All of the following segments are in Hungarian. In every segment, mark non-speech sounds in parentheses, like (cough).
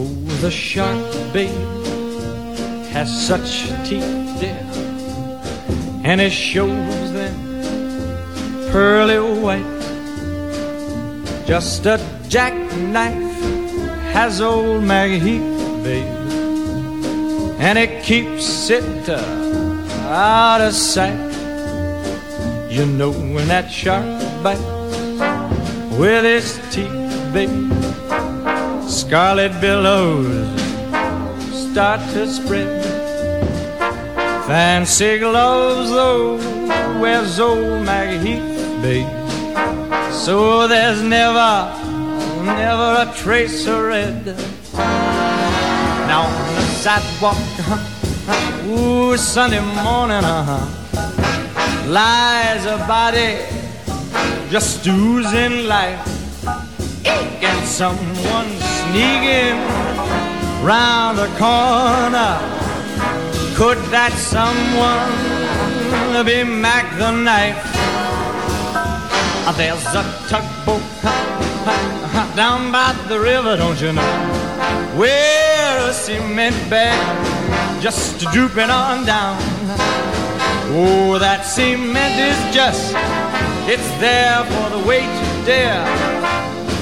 Oh, the shark, babe, has such teeth, dear, and it shows them pearly white. Just a jackknife has old Maggie Heath, babe, and it keeps it uh, out of sight. You know when that shark bites with his teeth, babe, scarlet billows start to spread. Fancy gloves, though, wears old Maggie babe. So there's never, never a trace of red. Now on the sidewalk, (laughs) ooh, Sunday morning, uh-huh, lies a body just oozing life. And someone sneaking round the corner. Could that someone be Mac the Knife? Ah, there's a tugboat down by the river, don't you know? Where a cement bag just drooping on down. Oh, that cement is just, it's there for the weight to dare.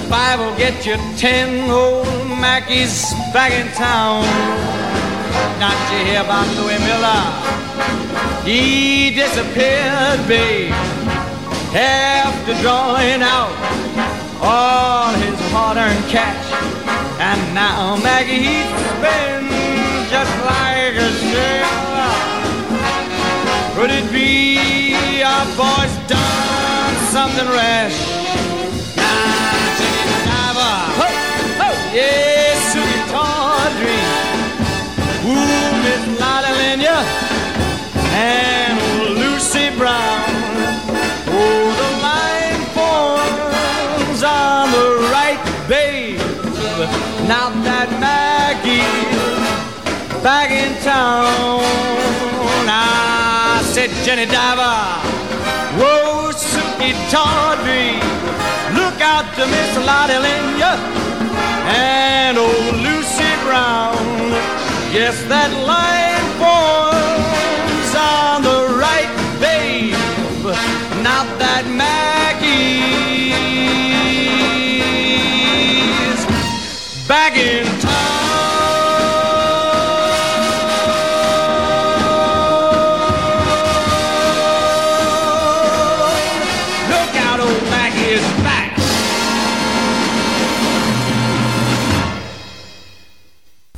Five will get you ten old Mackies back in town. Not you hear about Louis Miller? He disappeared, babe after drawing out all his hard-earned cash. And now Maggie he's been just like a sailor. Could it be our boy's done something rash? Now that Maggie's back in town, I said, Jenny Diver, whoa, Suki Tawdry, look out to Miss Lottie Linya and old Lucy Brown. Yes, that line forms on the right, babe not that Maggie's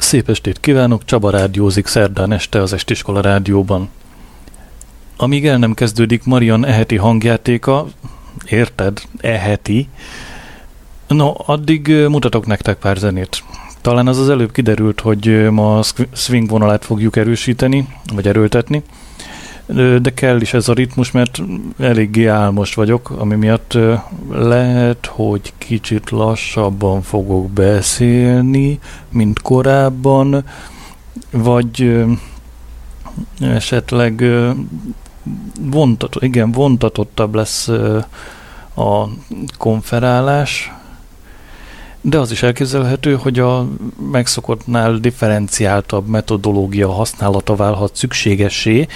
Szép estét kívánok, Csaba rádiózik szerdán este az Estiskola rádióban. Amíg el nem kezdődik Marian eheti hangjátéka, érted, eheti, no, addig mutatok nektek pár zenét. Talán az az előbb kiderült, hogy ma a swing vonalát fogjuk erősíteni, vagy erőltetni, de kell is ez a ritmus, mert eléggé álmos vagyok, ami miatt lehet, hogy kicsit lassabban fogok beszélni, mint korábban, vagy esetleg vontatott, igen, vontatottabb lesz a konferálás, de az is elképzelhető, hogy a megszokottnál differenciáltabb metodológia használata válhat szükségessé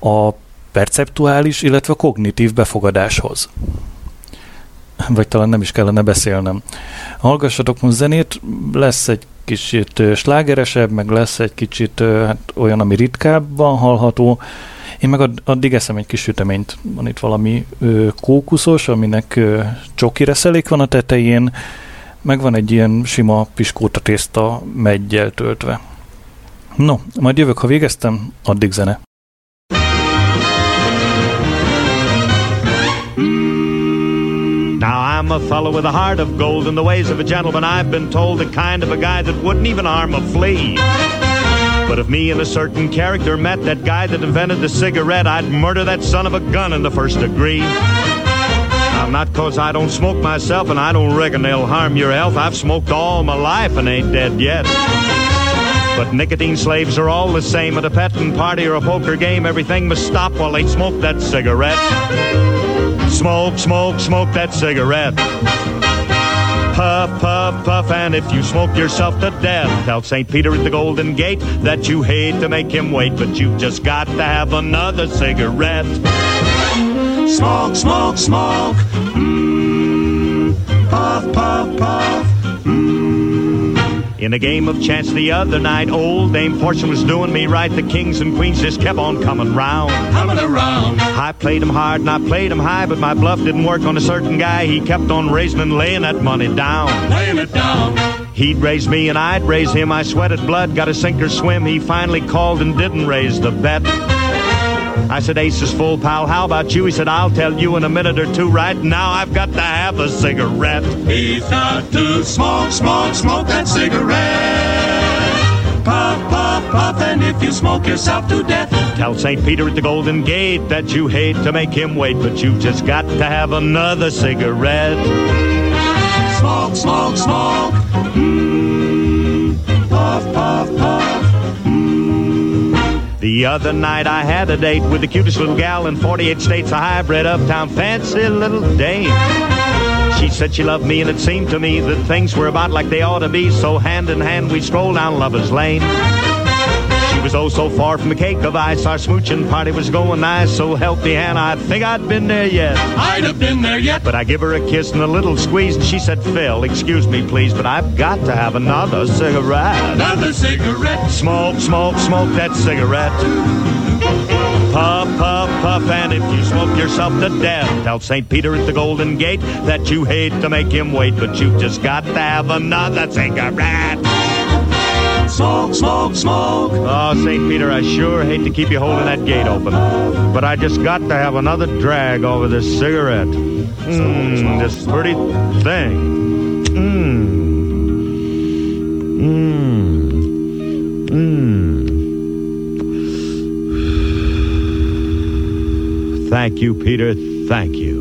a perceptuális, illetve kognitív befogadáshoz. Vagy talán nem is kellene beszélnem. Hallgassatok most zenét, lesz egy kicsit slágeresebb, meg lesz egy kicsit hát, olyan, ami ritkábban hallható, én meg addig eszem egy kis süteményt. Van itt valami ö, kókuszos, aminek ö, csoki reszelék van a tetején, meg van egy ilyen sima piskóta tészta meggyel töltve. No, majd jövök, ha végeztem, addig zene. I'm a fellow with a heart of gold and the ways of a gentleman. I've been told the kind of a guy that wouldn't even harm a flea. But if me and a certain character met that guy that invented the cigarette, I'd murder that son of a gun in the first degree. Now, not cause I don't smoke myself, and I don't reckon they'll harm your health. I've smoked all my life and ain't dead yet. But nicotine slaves are all the same. At a petting party or a poker game, everything must stop while they smoke that cigarette. Smoke, smoke, smoke that cigarette. Puff, puff, puff, and if you smoke yourself to death, tell St. Peter at the Golden Gate that you hate to make him wait, but you've just got to have another cigarette. Smoke, smoke, smoke. Mm. Puff, puff, puff. Mm. In a game of chance the other night, old Dame Fortune was doing me right. The kings and queens just kept on coming round. Coming around. I played him hard and I played him high, but my bluff didn't work on a certain guy. He kept on raising and laying that money down. Laying it down. He'd raise me and I'd raise him. I sweated blood, got a sink or swim. He finally called and didn't raise the bet. I said, Ace is full, pal. How about you? He said, I'll tell you in a minute or two. Right now, I've got to have a cigarette. He's got to smoke, smoke, smoke that cigarette. Puff, puff, puff, and if you smoke yourself to death, Tell St. Peter at the Golden Gate that you hate to make him wait, but you've just got to have another cigarette. smoke, smoke, smoke. Mm. Puff, puff, puff. The other night I had a date with the cutest little gal in 48 states, a hybrid uptown fancy little dame. She said she loved me and it seemed to me that things were about like they ought to be, so hand in hand we strolled down Lover's Lane. Was oh so far from a cake of ice, our smooching party was going nice, so healthy, and I think I'd been there yet. I'd have been there yet. But I give her a kiss and a little squeeze, and she said, Phil, excuse me please, but I've got to have another cigarette. Another cigarette. Smoke, smoke, smoke that cigarette. Puff, puff, puff, and if you smoke yourself to death, tell St. Peter at the Golden Gate that you hate to make him wait, but you've just got to have another cigarette. Smoke, smoke, smoke. Ah, oh, St. Peter, I sure hate to keep you holding that gate open, but I just got to have another drag over this cigarette. Mmm, this pretty thing. Mmm. Mmm. Mmm. Thank you, Peter. Thank you.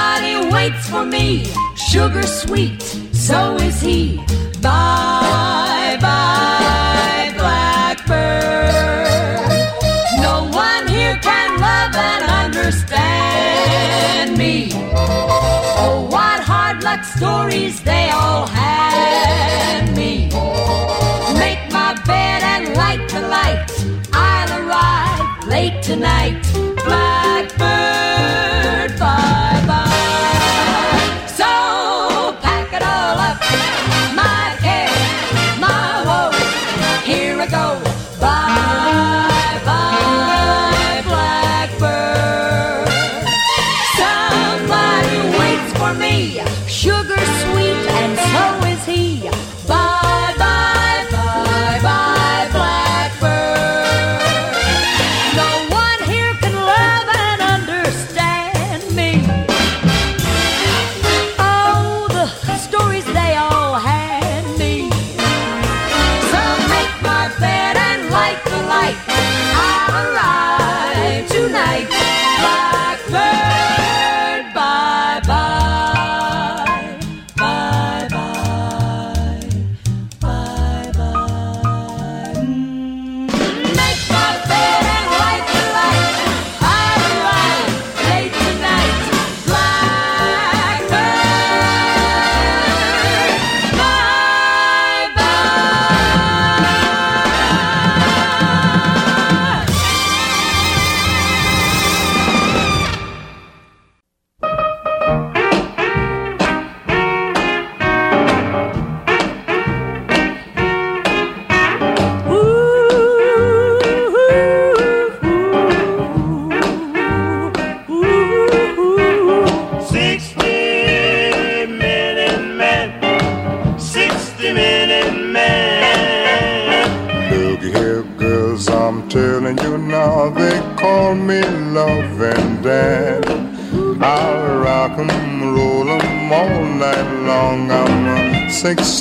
Somebody waits for me, sugar sweet, so is he. Bye bye, blackbird. No one here can love and understand me. Oh, what hard luck stories they all had me. Make my bed and light the light. I'll arrive late tonight. Blackbird,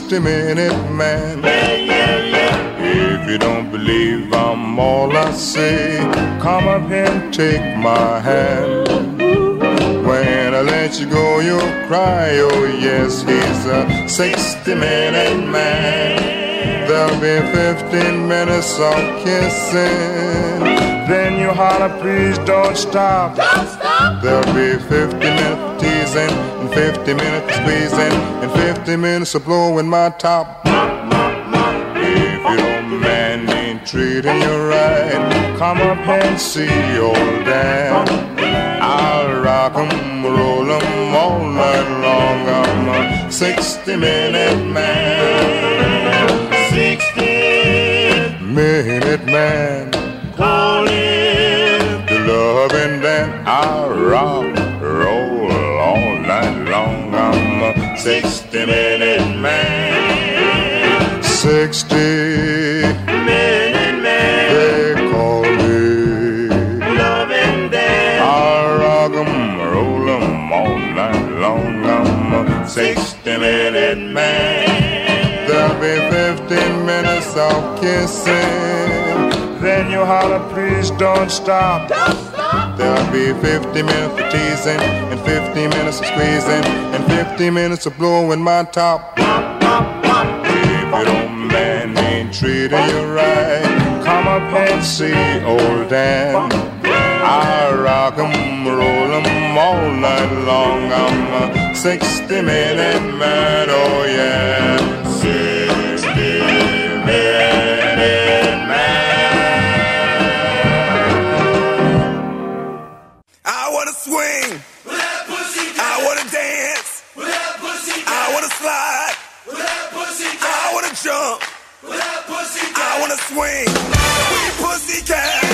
60 minute man. If you don't believe I'm all I say, come up here and take my hand. When I let you go, you'll cry. Oh, yes, he's a 60 minute man. There'll be 15 minutes of kissing. Then you holler, please don't stop. There'll be 50 minutes teasing, and 50 minutes of squeezing, and 50 minutes of blowing my top. If your man ain't treating you right, come up and see old Dan. I'll rock 'em, roll 'em all night long. I'm a 60 minute man. 60 minute man. Call him. The loving Dan. I'll rock, 60 minute man. 60 Minute man, they call me. loving Dan. I'll rock 'em, roll 'em all night long. I'm a 60 minute man. There'll be 15 minutes of kissing. Then you holler, please don't stop. There'll be 50 minutes of teasing, and 50 minutes of squeezing, and 50 minutes of blowing my top. If your man ain't treating you right, come up and see old Dan. I rock 'em, roll 'em all night long. I'm a 60 minute man, oh yeah. swing. We pussycat.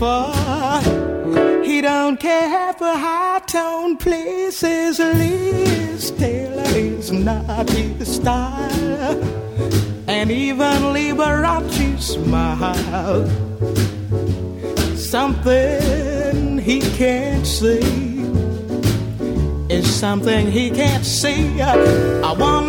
for. He don't care for high tone places. Liz Taylor is not his style, and even Liberace smile. Something he can't see is something he can't see. I want.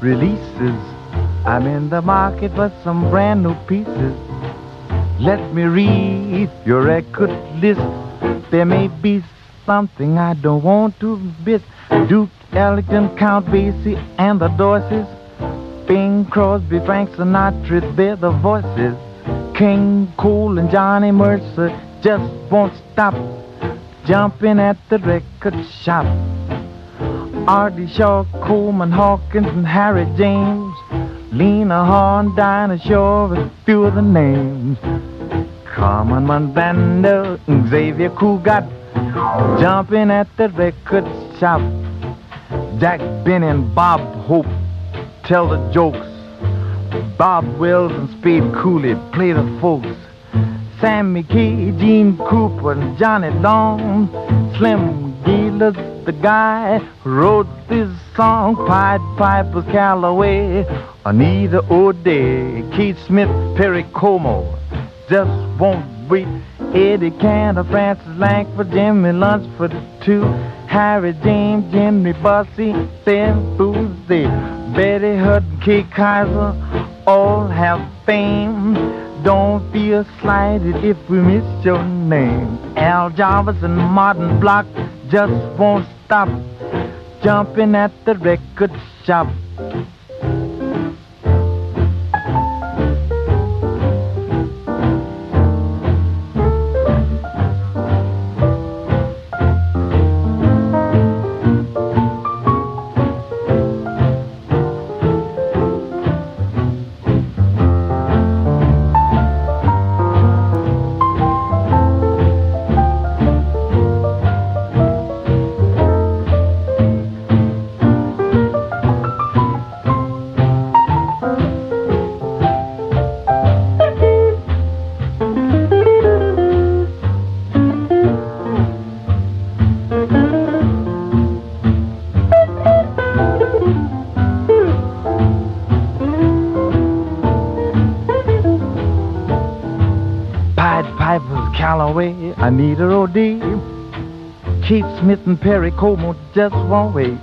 Releases? I'm in the market for some brand new pieces. Let me read your record list. There may be something I don't want to miss. Duke Ellington, Count Basie, and the Dorsey's. Bing Crosby, Frank Sinatra, they're the voices. King Cole and Johnny Mercer just won't stop jumping at the record shop. Artie Shaw, Coleman Hawkins, and Harry James. Lena Horne, Dinah Shore, a few of the names. Carmen Monbando, and Xavier Cugat, jumping at the record shop. Jack Ben and Bob Hope tell the jokes. Bob Wills and Speed Cooley play the folks. Sammy Key, Gene Cooper, and Johnny Long. Slim Gillis, the guy wrote this song. Pied Pipers, Calloway, Anita O'Day, Keith Smith, Perry Como. Just won't wait. Eddie Cantor, Francis Langford, Jimmy Lunsford, too. Harry James, Jimmy Bussey, Sam Boozy, Betty Hutton, Kay Kaiser, all have fame. Don't feel slighted if we miss your name. Al Jarvis and Martin Block just won't stop jumping at the record shop. Anita O'Day, Keith Smith and Perry Como just won't wait.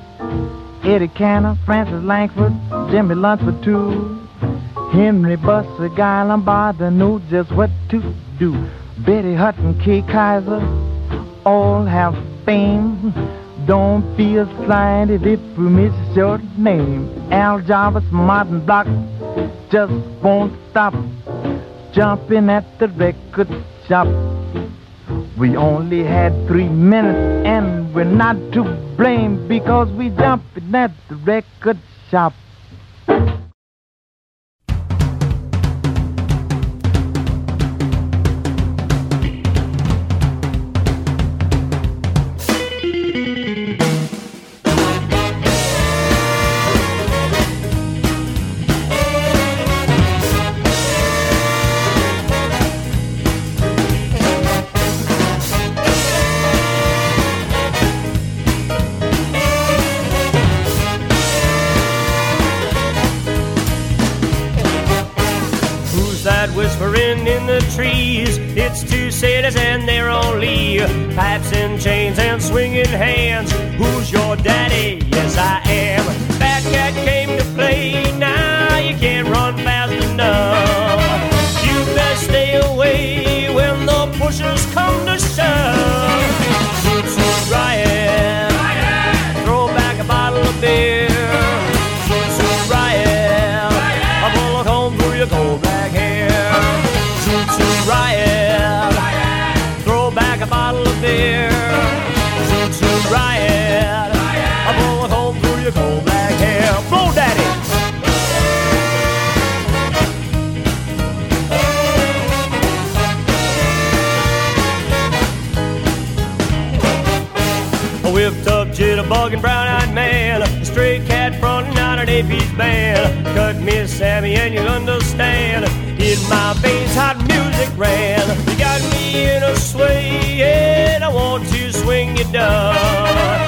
Eddie Cantor, Francis Langford, Jimmy Lunsford too. Henry Buster, Guy Lombardo knew just what to do. Betty Hutton, Kay Kaiser, all have fame. Don't feel slighted if we miss your name. Al Jarvis, Martin Block, just won't stop jumping at the record shop. We only had three minutes and we're not to blame because we jumping at the record shop. Band. Cut Miss Sammy and you'll understand. In my veins, hot music ran. You got me in a sway, and I want to swing you down.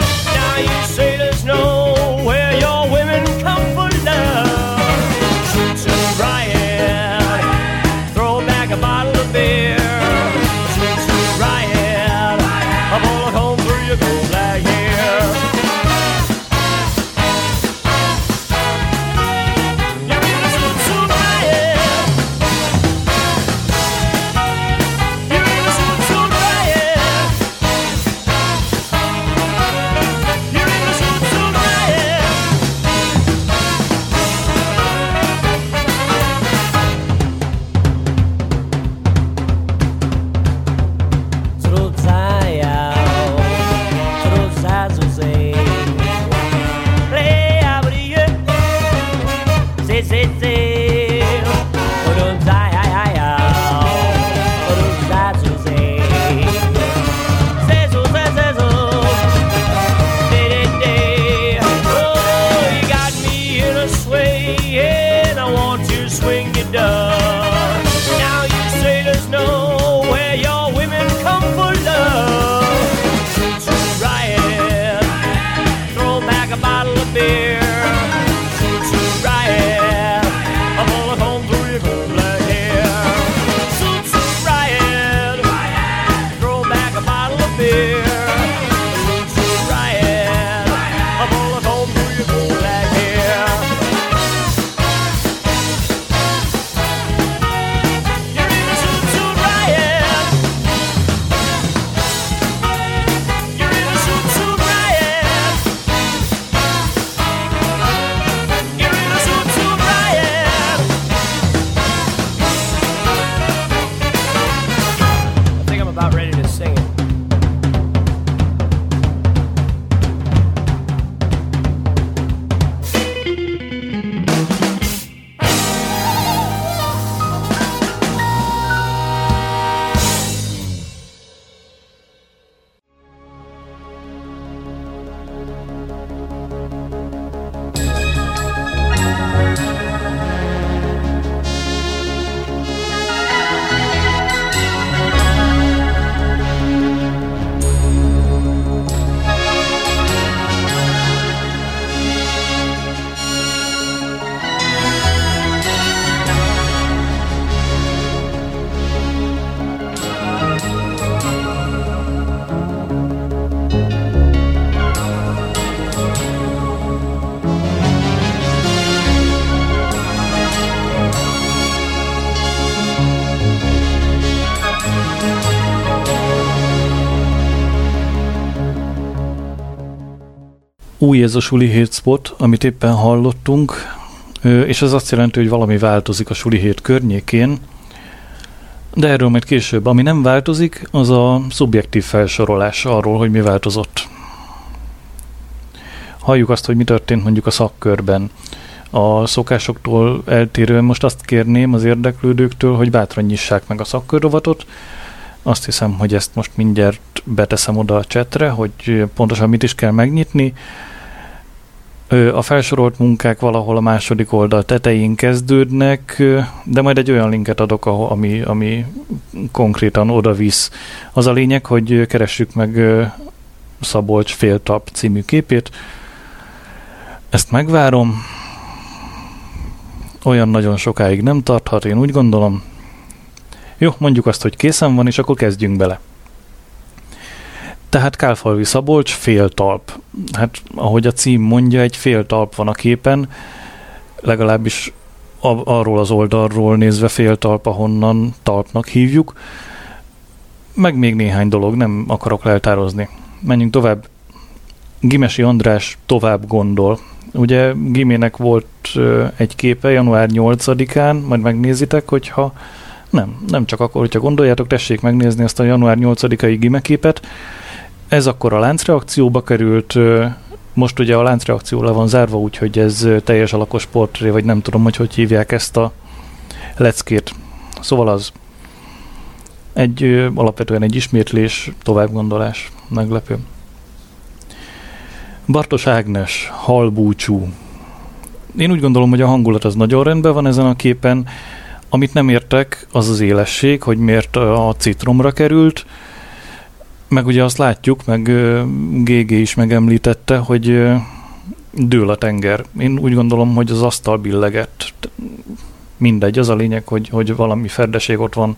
Új ez a suli hét spot, amit éppen hallottunk, és ez azt jelenti, hogy valami változik a suli hét környékén, de erről majd később. Ami nem változik, az a szubjektív felsorolás arról, hogy mi változott. Halljuk azt, hogy mi történt mondjuk a szakkörben. A szokásoktól eltérően most azt kérném az érdeklődőktől, hogy bátran nyissák meg a szakkörrovatot. Azt hiszem, hogy ezt most mindjárt beteszem oda a csetre, hogy pontosan mit is kell megnyitni. A felsorolt munkák valahol a második oldal tetején kezdődnek, de majd egy olyan linket adok, ami, ami konkrétan oda visz. Az a lényeg, hogy keressük meg Szabolcs féltap című képét. Ezt megvárom. Olyan nagyon sokáig nem tarthat, én úgy gondolom. Jó, mondjuk azt, hogy készen van, és akkor kezdjünk bele. Tehát Kálfalvi Szabolcs féltalp. Hát ahogy a cím mondja, egy féltalp van a képen, legalábbis arról az oldalról nézve féltalp, ahonnan talpnak hívjuk. Meg még néhány dolog, nem akarok leltározni. Menjünk tovább. Gimesi András tovább gondol. Ugye Gimének volt egy képe január 8-án, majd megnézitek, hogyha nem, nem csak akkor, hogyha gondoljátok, tessék megnézni ezt a január 8-ai Gime képet. Ez akkor a láncreakcióba került, most ugye a láncreakció le van zárva, úgyhogy ez teljes alakos portré, vagy nem tudom, hogy hogy hívják ezt a leckét. Szóval az egy alapvetően egy ismétlés, továbbgondolás, meglepő. Bartos Ágnes, halbúcsú. Én úgy gondolom, hogy a hangulat az nagyon rendben van ezen a képen. Amit nem értek, az az élesség, hogy miért a citromra került, meg ugye azt látjuk, meg GG is megemlítette, hogy dől a tenger. Én úgy gondolom, hogy az asztal billegett. Mindegy, az a lényeg, hogy, hogy valami ferdeség ott van,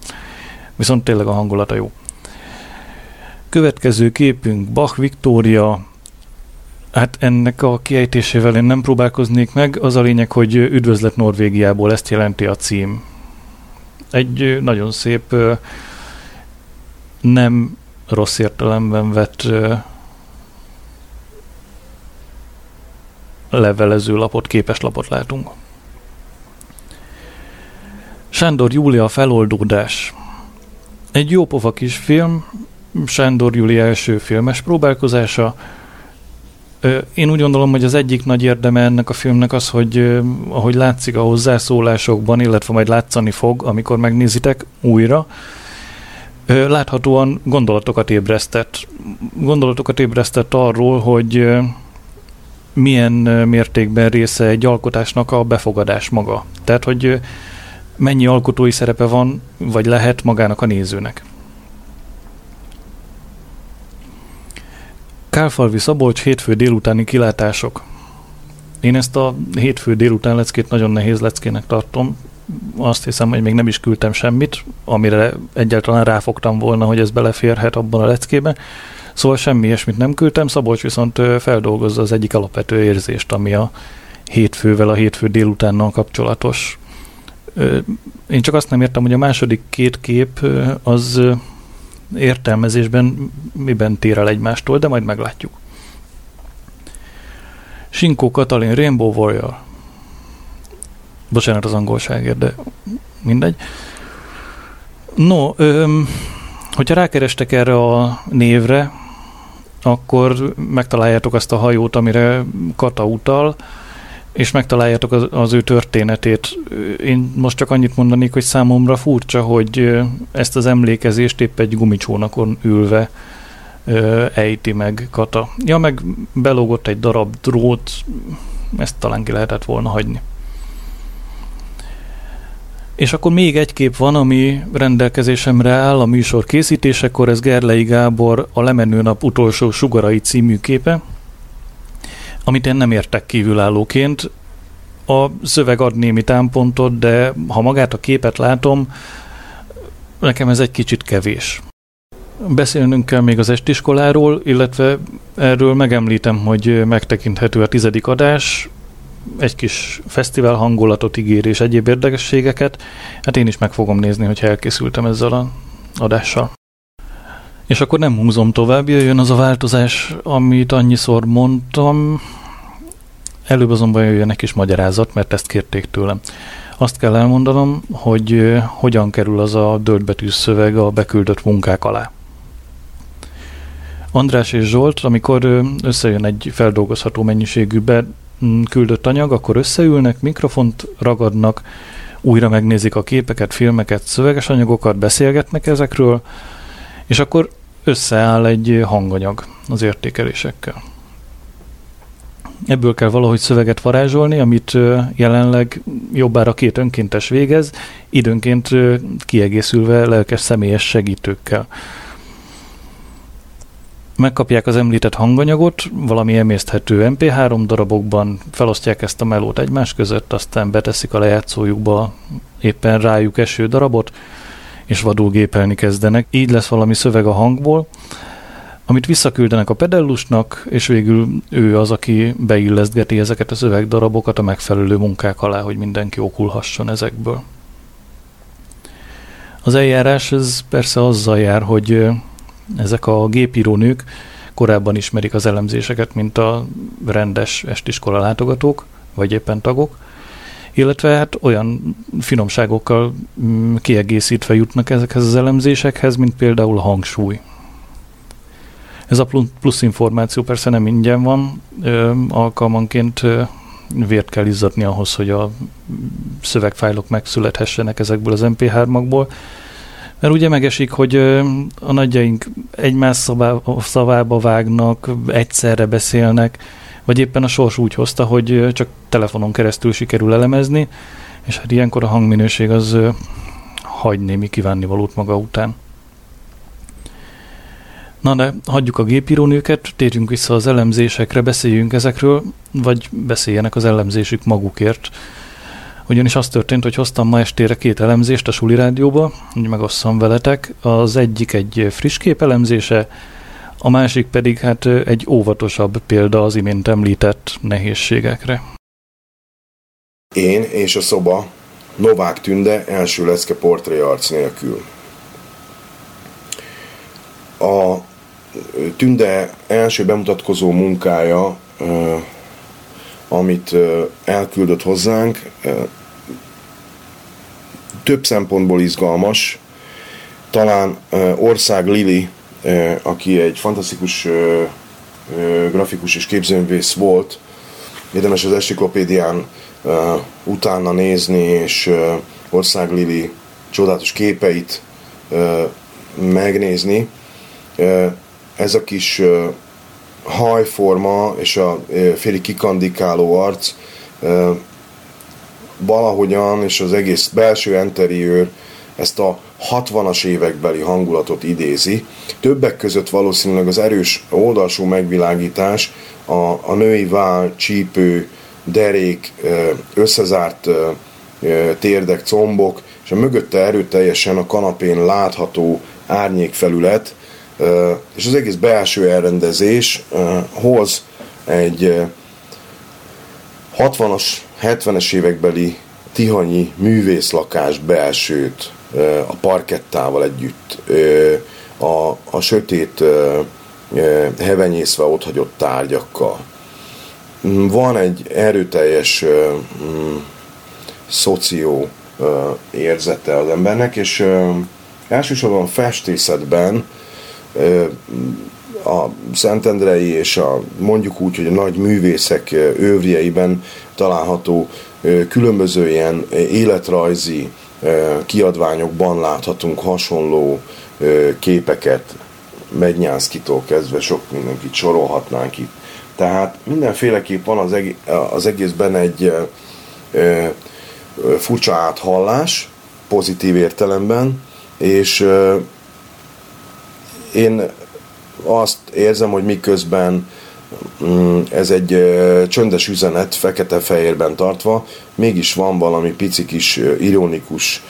viszont tényleg a hangulata jó. Következő képünk Bach Viktória, Hát ennek a kiejtésével én nem próbálkoznék meg. Az a lényeg, hogy üdvözlet Norvégiából ezt jelenti a cím. Egy nagyon szép, nem rossz értelemben vett levelező lapot, képes lapot látunk. Sándor Júlia feloldódás. Egy jó pofa kis film, Sándor Júlia első filmes próbálkozása, Én úgy gondolom, hogy az egyik nagy érdeme ennek a filmnek az, hogy ahogy látszik a hozzászólásokban, illetve majd látszani fog, amikor megnézitek újra, láthatóan gondolatokat ébresztett. Gondolatokat ébresztett arról, hogy milyen mértékben része egy alkotásnak a befogadás maga. Tehát, hogy mennyi alkotói szerepe van, vagy lehet magának a nézőnek. Kálfalvi Szabolcs hétfő délutáni kilátások. Én ezt a hétfő délután leckét nagyon nehéz leckének tartom. Azt hiszem, hogy még nem is küldtem semmit, amire egyáltalán ráfogtam volna, hogy ez beleférhet abban a leckébe. Szóval semmi ilyesmit nem küldtem, Szabolcs viszont feldolgozza az egyik alapvető érzést, ami a hétfővel, a hétfő délutánnal kapcsolatos. Én csak azt nem értem, hogy a második két kép az értelmezésben miben tér el egymástól, de majd meglátjuk. Sinkó Katalin Rainbow Warrior. Bocsánat az angolságért, de mindegy. No, öm, hogyha rákerestek erre a névre, akkor megtaláljátok azt a hajót, amire Kata utal, és megtaláljátok az, az ő történetét. Én most csak annyit mondanék, hogy számomra furcsa, hogy ezt az emlékezést épp egy gumicsónakon ülve ö, ejti meg Kata. Ja, meg belógott egy darab drót, ezt talán ki lehetett volna hagyni. És akkor még egy kép van, ami rendelkezésemre áll a műsor készítésekor, ez Gerlei Gábor a Lemenő Nap utolsó sugarai című képe, amit én nem értek kívülállóként. A szöveg ad némi támpontot, de ha magát a képet látom, nekem ez egy kicsit kevés. Beszélnünk kell még az estiskoláról, illetve erről megemlítem, hogy megtekinthető a tizedik adás, egy kis fesztivál hangulatot ígér és egyéb érdekességeket. Hát én is meg fogom nézni, hogy elkészültem ezzel a adással. És akkor nem húzom tovább, jöjjön az a változás, amit annyiszor mondtam. Előbb azonban jöjjön egy kis magyarázat, mert ezt kérték tőlem. Azt kell elmondanom, hogy hogyan kerül az a döltbetű szöveg a beküldött munkák alá. András és Zsolt, amikor összejön egy feldolgozható mennyiségű küldött anyag, akkor összeülnek, mikrofont ragadnak, újra megnézik a képeket, filmeket, szöveges anyagokat, beszélgetnek ezekről, és akkor összeáll egy hanganyag az értékelésekkel. Ebből kell valahogy szöveget varázsolni, amit jelenleg jobbára két önkéntes végez, időnként kiegészülve lelkes személyes segítőkkel. Megkapják az említett hanganyagot, valami emészthető MP3 darabokban, felosztják ezt a melót egymás között, aztán beteszik a lejátszójukba éppen rájuk eső darabot, és vadul gépelni kezdenek. Így lesz valami szöveg a hangból, amit visszaküldenek a pedellusnak, és végül ő az, aki beillesztgeti ezeket a szövegdarabokat a megfelelő munkák alá, hogy mindenki okulhasson ezekből. Az eljárás ez persze azzal jár, hogy ezek a gépírónők korábban ismerik az elemzéseket, mint a rendes estiskola látogatók, vagy éppen tagok, illetve hát olyan finomságokkal mm, kiegészítve jutnak ezekhez az elemzésekhez, mint például a hangsúly. Ez a plu- plusz információ persze nem ingyen van, ö, alkalmanként ö, vért kell izzadni ahhoz, hogy a szövegfájlok megszülethessenek ezekből az MP3-akból, mert ugye megesik, hogy a nagyjaink egymás szavá, szavába vágnak, egyszerre beszélnek, vagy éppen a sors úgy hozta, hogy csak telefonon keresztül sikerül elemezni, és hát ilyenkor a hangminőség az hagy némi kívánnivalót maga után. Na de hagyjuk a gépírónőket, térjünk vissza az elemzésekre, beszéljünk ezekről, vagy beszéljenek az elemzésük magukért. Ugyanis az történt, hogy hoztam ma estére két elemzést a Suli Rádióba, hogy megosszam veletek. Az egyik egy friss kép elemzése, a másik pedig hát egy óvatosabb példa az imént említett nehézségekre. Én és a szoba Novák Tünde első lecke portré arc nélkül. A Tünde első bemutatkozó munkája, amit elküldött hozzánk, több szempontból izgalmas. Talán Ország Lili, aki egy fantasztikus grafikus és képzőművész volt, érdemes az enциklopédián uh, utána nézni, és Ország Lili csodálatos képeit megnézni. Ez a kis hajforma és a félig kikandikáló arc valahogyan, és az egész belső interiőr ezt a 60-as évekbeli hangulatot idézi. Többek között valószínűleg az erős oldalsó megvilágítás, a, a női vál, csípő, derék, összezárt térdek, combok, és a mögötte erőteljesen a kanapén látható árnyékfelület, és az egész belső elrendezés hoz egy 60-as, 70-es évekbeli tihanyi művészlakás belsőt a parkettával együtt, a, a sötét hevenyészve otthagyott tárgyakkal. Mm, Van egy erőteljes mm, szoció érzete az embernek, és elsősorban festészetben ö, a Szentendrei és a mondjuk úgy, hogy a nagy művészek ö, övrieiben található különböző ilyen életrajzi kiadványokban láthatunk hasonló képeket, Megnyánszkitól kezdve sok mindenkit sorolhatnánk itt. Tehát mindenféleképp van az, egész, az egészben egy furcsa áthallás, pozitív értelemben, és én azt érzem, hogy miközben mm, ez egy csöndes üzenet, fekete-fehérben tartva, mégis van valami pici kis ironikus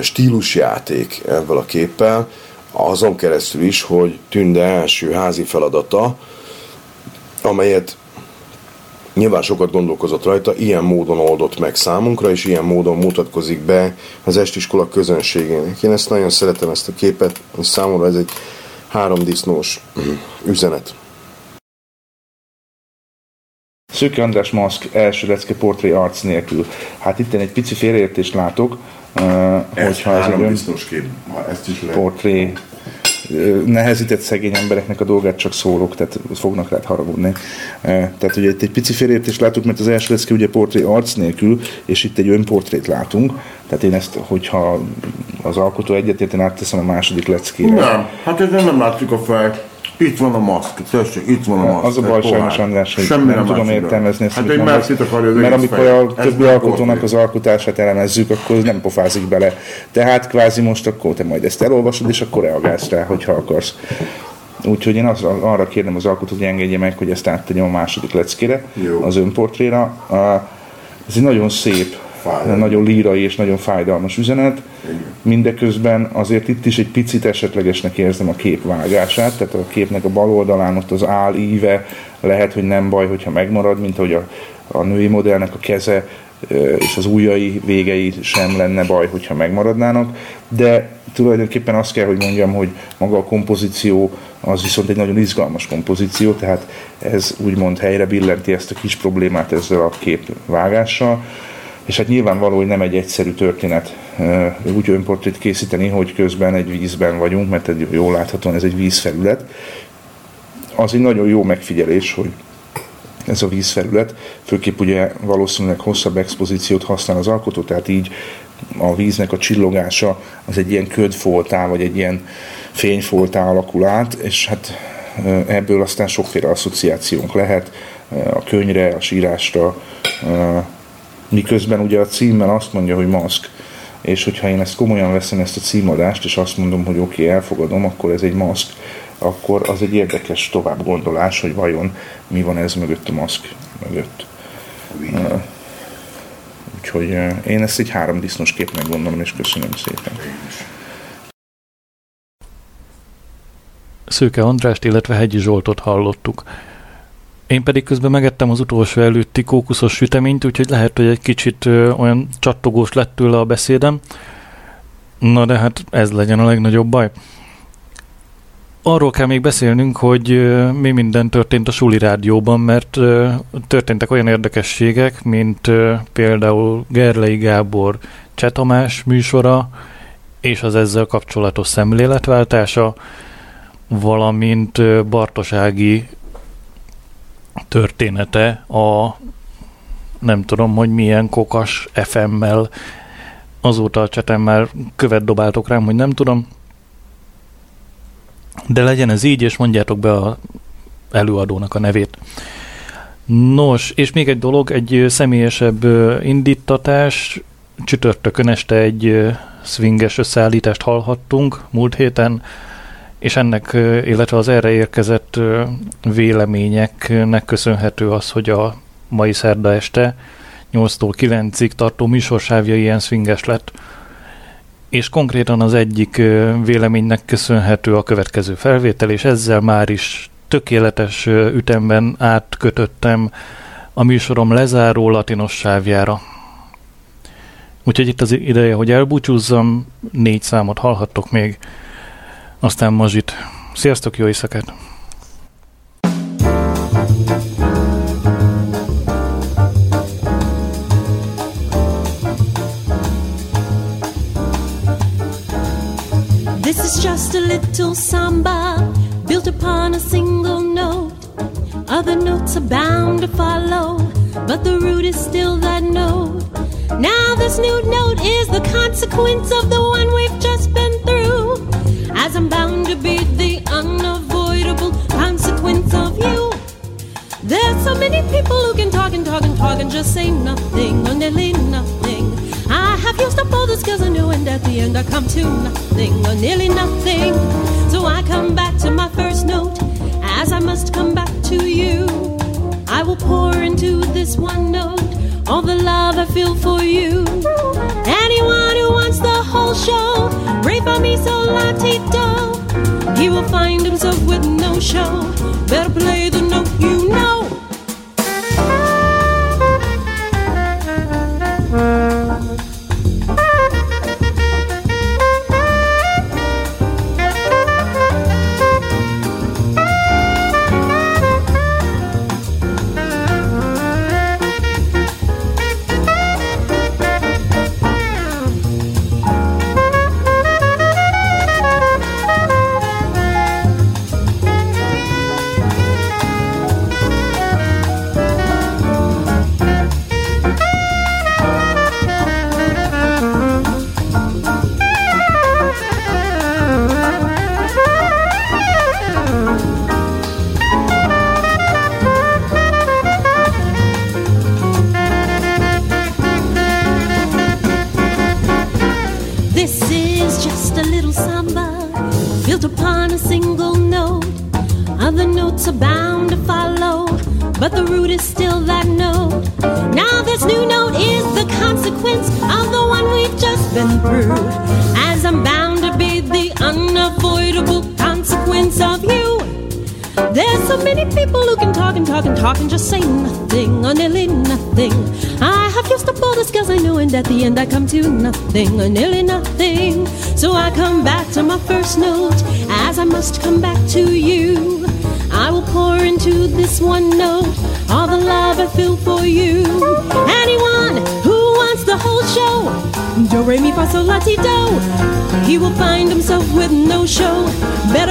stílusjáték ebből a képpel, azon keresztül is, hogy Tünde első házi feladata, amelyet nyilván sokat gondolkozott rajta, ilyen módon oldott meg számunkra, és ilyen módon mutatkozik be az estiskola közönségének. Én ezt nagyon szeretem, ezt a képet, és számomra ez egy háromdisznós üzenet. Szőke András Maszk első lecke portré arc nélkül. Hát itt én egy pici félreértést látok, uh, hogyha ez egy ön kép, ha ezt is lehet. portré nehezített szegény embereknek a dolgát csak szólok, tehát fognak rád haragudni. Tehát ugye itt egy pici félreértést látunk, mert az első lecke ugye portré arc nélkül, és itt egy önportrét látunk. Tehát én ezt, hogyha az alkotó egyetért, én átteszem a második leckére. Nem, hát ezen nem látszik a fej. Itt van a maszk, tessék, itt van a maszk. Az a baj sajnos András, hogy Semmi nem tudom értelmezni ezt, Hát egy másik akarja az Mert amikor fejet. a többi alkotónak az alkotását elemezzük, akkor nem pofázik bele. Tehát kvázi most akkor te majd ezt elolvasod, és akkor reagálsz rá, hogyha akarsz. Úgyhogy én az, arra kérném az alkotót, hogy engedje meg, hogy ezt áttegyem a második leckére, Jó. az önportréra. Ez egy nagyon szép, Fájdalmas. nagyon lírai és nagyon fájdalmas üzenet. Mindeközben azért itt is egy picit esetlegesnek érzem a kép vágását, tehát a képnek a bal oldalán ott az áll íve lehet, hogy nem baj, hogyha megmarad, mint ahogy a, a női modellnek a keze és az ujjai végei sem lenne baj, hogyha megmaradnának, de tulajdonképpen azt kell, hogy mondjam, hogy maga a kompozíció az viszont egy nagyon izgalmas kompozíció, tehát ez úgymond helyre billenti ezt a kis problémát ezzel a kép vágással, és hát nyilvánvaló, hogy nem egy egyszerű történet úgy önportrét készíteni, hogy közben egy vízben vagyunk, mert egy, jól láthatóan ez egy vízfelület. Az egy nagyon jó megfigyelés, hogy ez a vízfelület, főképp ugye valószínűleg hosszabb expozíciót használ az alkotó, tehát így a víznek a csillogása az egy ilyen ködfoltá, vagy egy ilyen fényfoltá alakul át, és hát ebből aztán sokféle asszociációnk lehet a könyvre, a sírásra, miközben ugye a címmel azt mondja, hogy maszk, és hogyha én ezt komolyan veszem, ezt a címadást, és azt mondom, hogy oké, okay, elfogadom, akkor ez egy maszk, akkor az egy érdekes tovább gondolás, hogy vajon mi van ez mögött a maszk mögött. Ö, Úgyhogy ö, én ezt egy három disznos képnek gondolom, és köszönöm szépen. Szőke Andrást, illetve Hegyi Zsoltot hallottuk. Én pedig közben megettem az utolsó előtti kókuszos süteményt, úgyhogy lehet, hogy egy kicsit olyan csattogós lett tőle a beszédem. Na de hát ez legyen a legnagyobb baj. Arról kell még beszélnünk, hogy mi minden történt a Suli Rádióban, mert történtek olyan érdekességek, mint például Gerlei Gábor Cseh Tamás műsora, és az ezzel kapcsolatos szemléletváltása, valamint Bartosági története a nem tudom, hogy milyen kokas FM-mel azóta a csetem már követ dobáltok rám, hogy nem tudom. De legyen ez így, és mondjátok be a előadónak a nevét. Nos, és még egy dolog, egy személyesebb indítatás. Csütörtökön este egy swinges összeállítást hallhattunk múlt héten, és ennek, illetve az erre érkezett véleményeknek köszönhető az, hogy a mai szerda este 8-tól 9-ig tartó műsorsávja ilyen swinges lett. És konkrétan az egyik véleménynek köszönhető a következő felvétel, és ezzel már is tökéletes ütemben átkötöttem a műsorom lezáró latinos sávjára. Úgyhogy itt az ideje, hogy elbúcsúzzam, négy számot hallhattok még, aztán mazsit. Sziasztok, jó éjszakát! This is just a little samba built upon a single note. Other notes are bound to follow, but the root is still that note. Now, this new note is the consequence of the one we've just been through. As I'm bound to be the unavoidable consequence of you. There's so many people who can talk and talk and talk and just say nothing or nearly nothing. I have used up all the skills I knew, and at the end I come to nothing or nearly nothing. So I come back to my first note, as I must come back to you. I will pour into this one note all the love I feel for you. Pray for me so latito. He will find himself with no show. Better play the nothing or nearly nothing. So I come back to my first note, as I must come back to you. I will pour into this one note all the love I feel for you. Anyone who wants the whole show, do re mi fa sol la ti do, he will find himself with no show. Better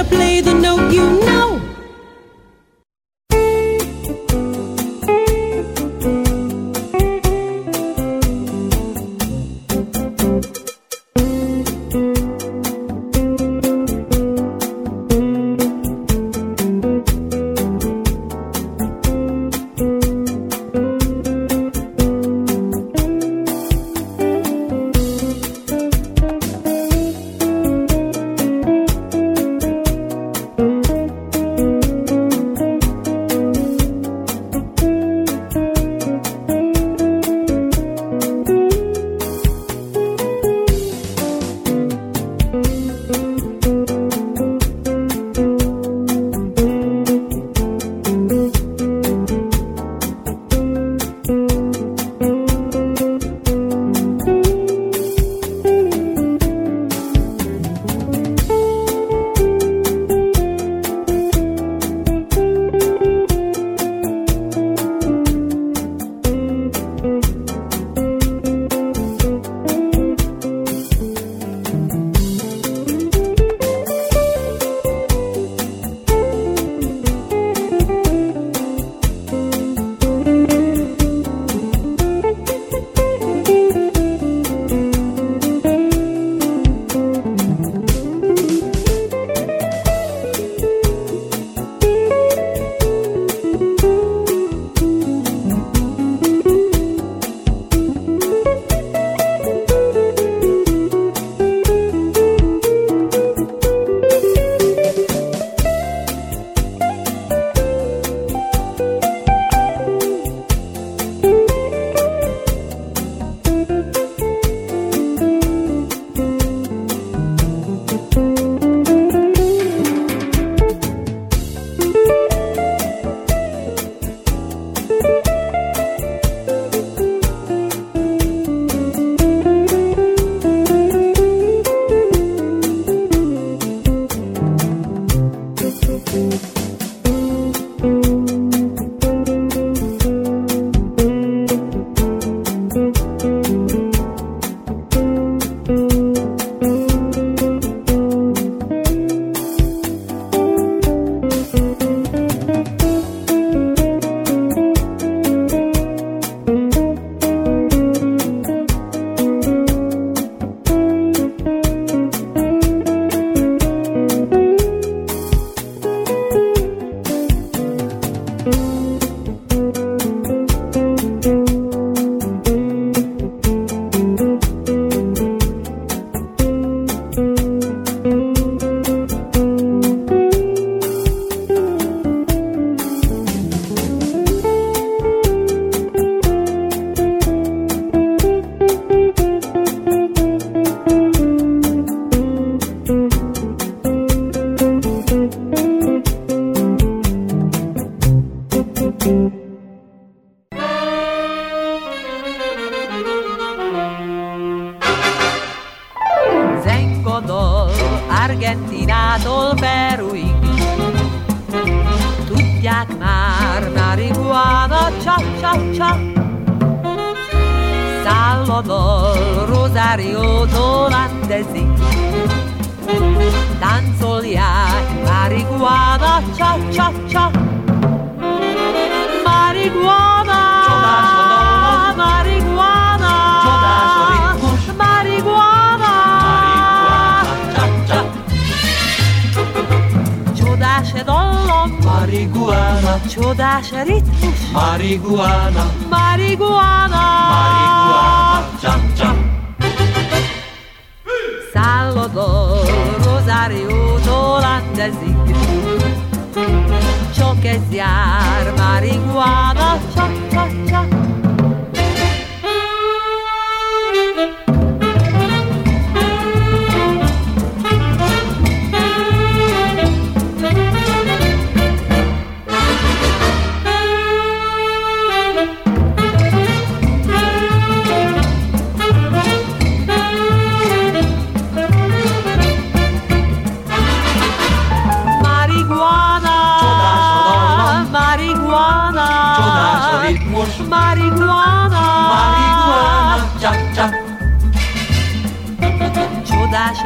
csa, csa. Marihuana, marihuana, marihuana, Csodás e dallam, Marihuana, csodás e ritmus, marihuana, marihuana, marihuana, cha cha. Salvador, Rosáriótól Andezik. Csak que es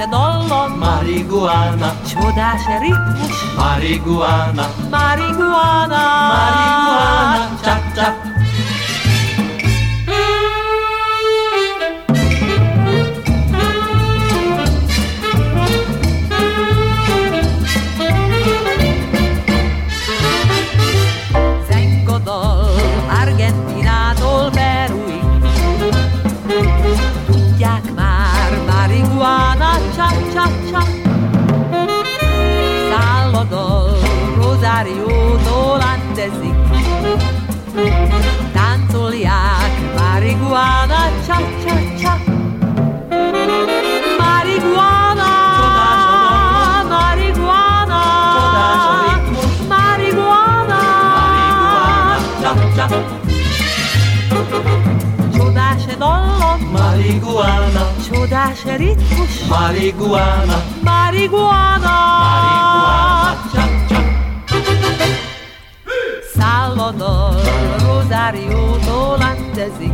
się dolną Marihuana Cioda się rytmus Marihuana Marihuana Marihuana Czap, czap, dallam, Marihuana, csodás ritmus, marihuana, marihuana, marihuana, cha cha. Salvador, Rosáriótól Andezik.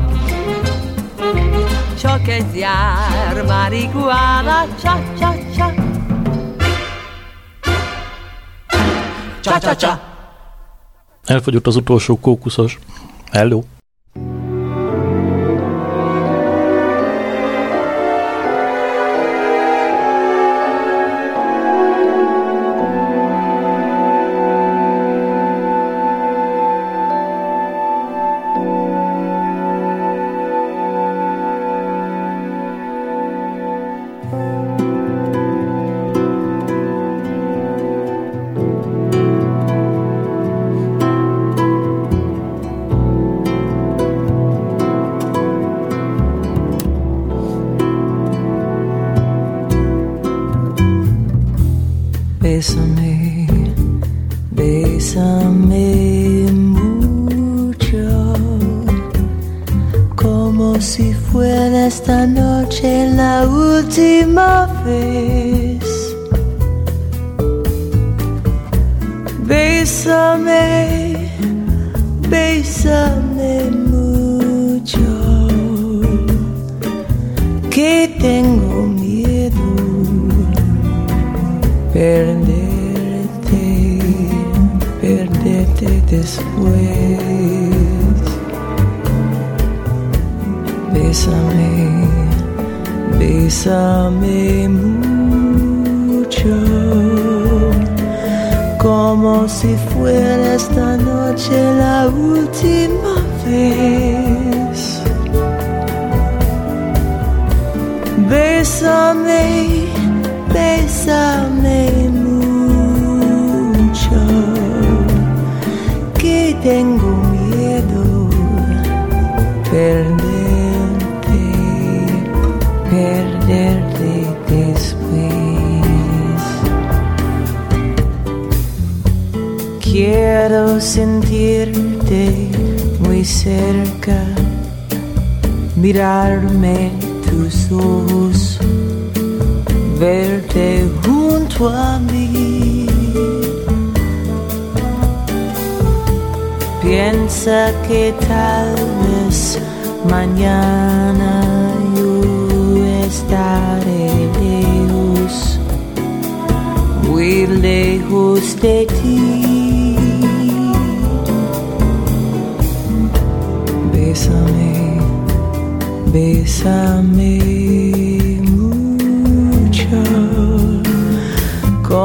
Csak ez jár, marihuana, csa, csa, csa. Cha cha cha. Elfogyott az utolsó kókuszos. Hello. Que tengo miedo perderte, perderte después. Bésame, bésame mucho, como si fuera esta noche la última vez. Bésame, bésame mucho, que tengo miedo perderte, perderte después. Quiero sentirte muy cerca, mirarme verte junto a mí. Piensa que tal vez mañana yo estaré lejos, muy lejos de ti. Bésame, bésame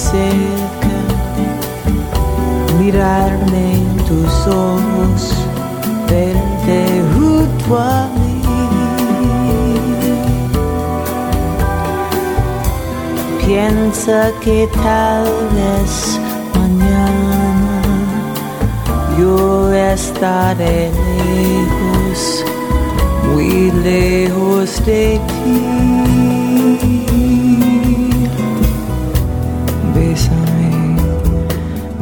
cerca, mirarme en tus ojos, verte junto a mí. Piensa que tal vez mañana yo estaré lejos, muy lejos de ti.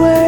where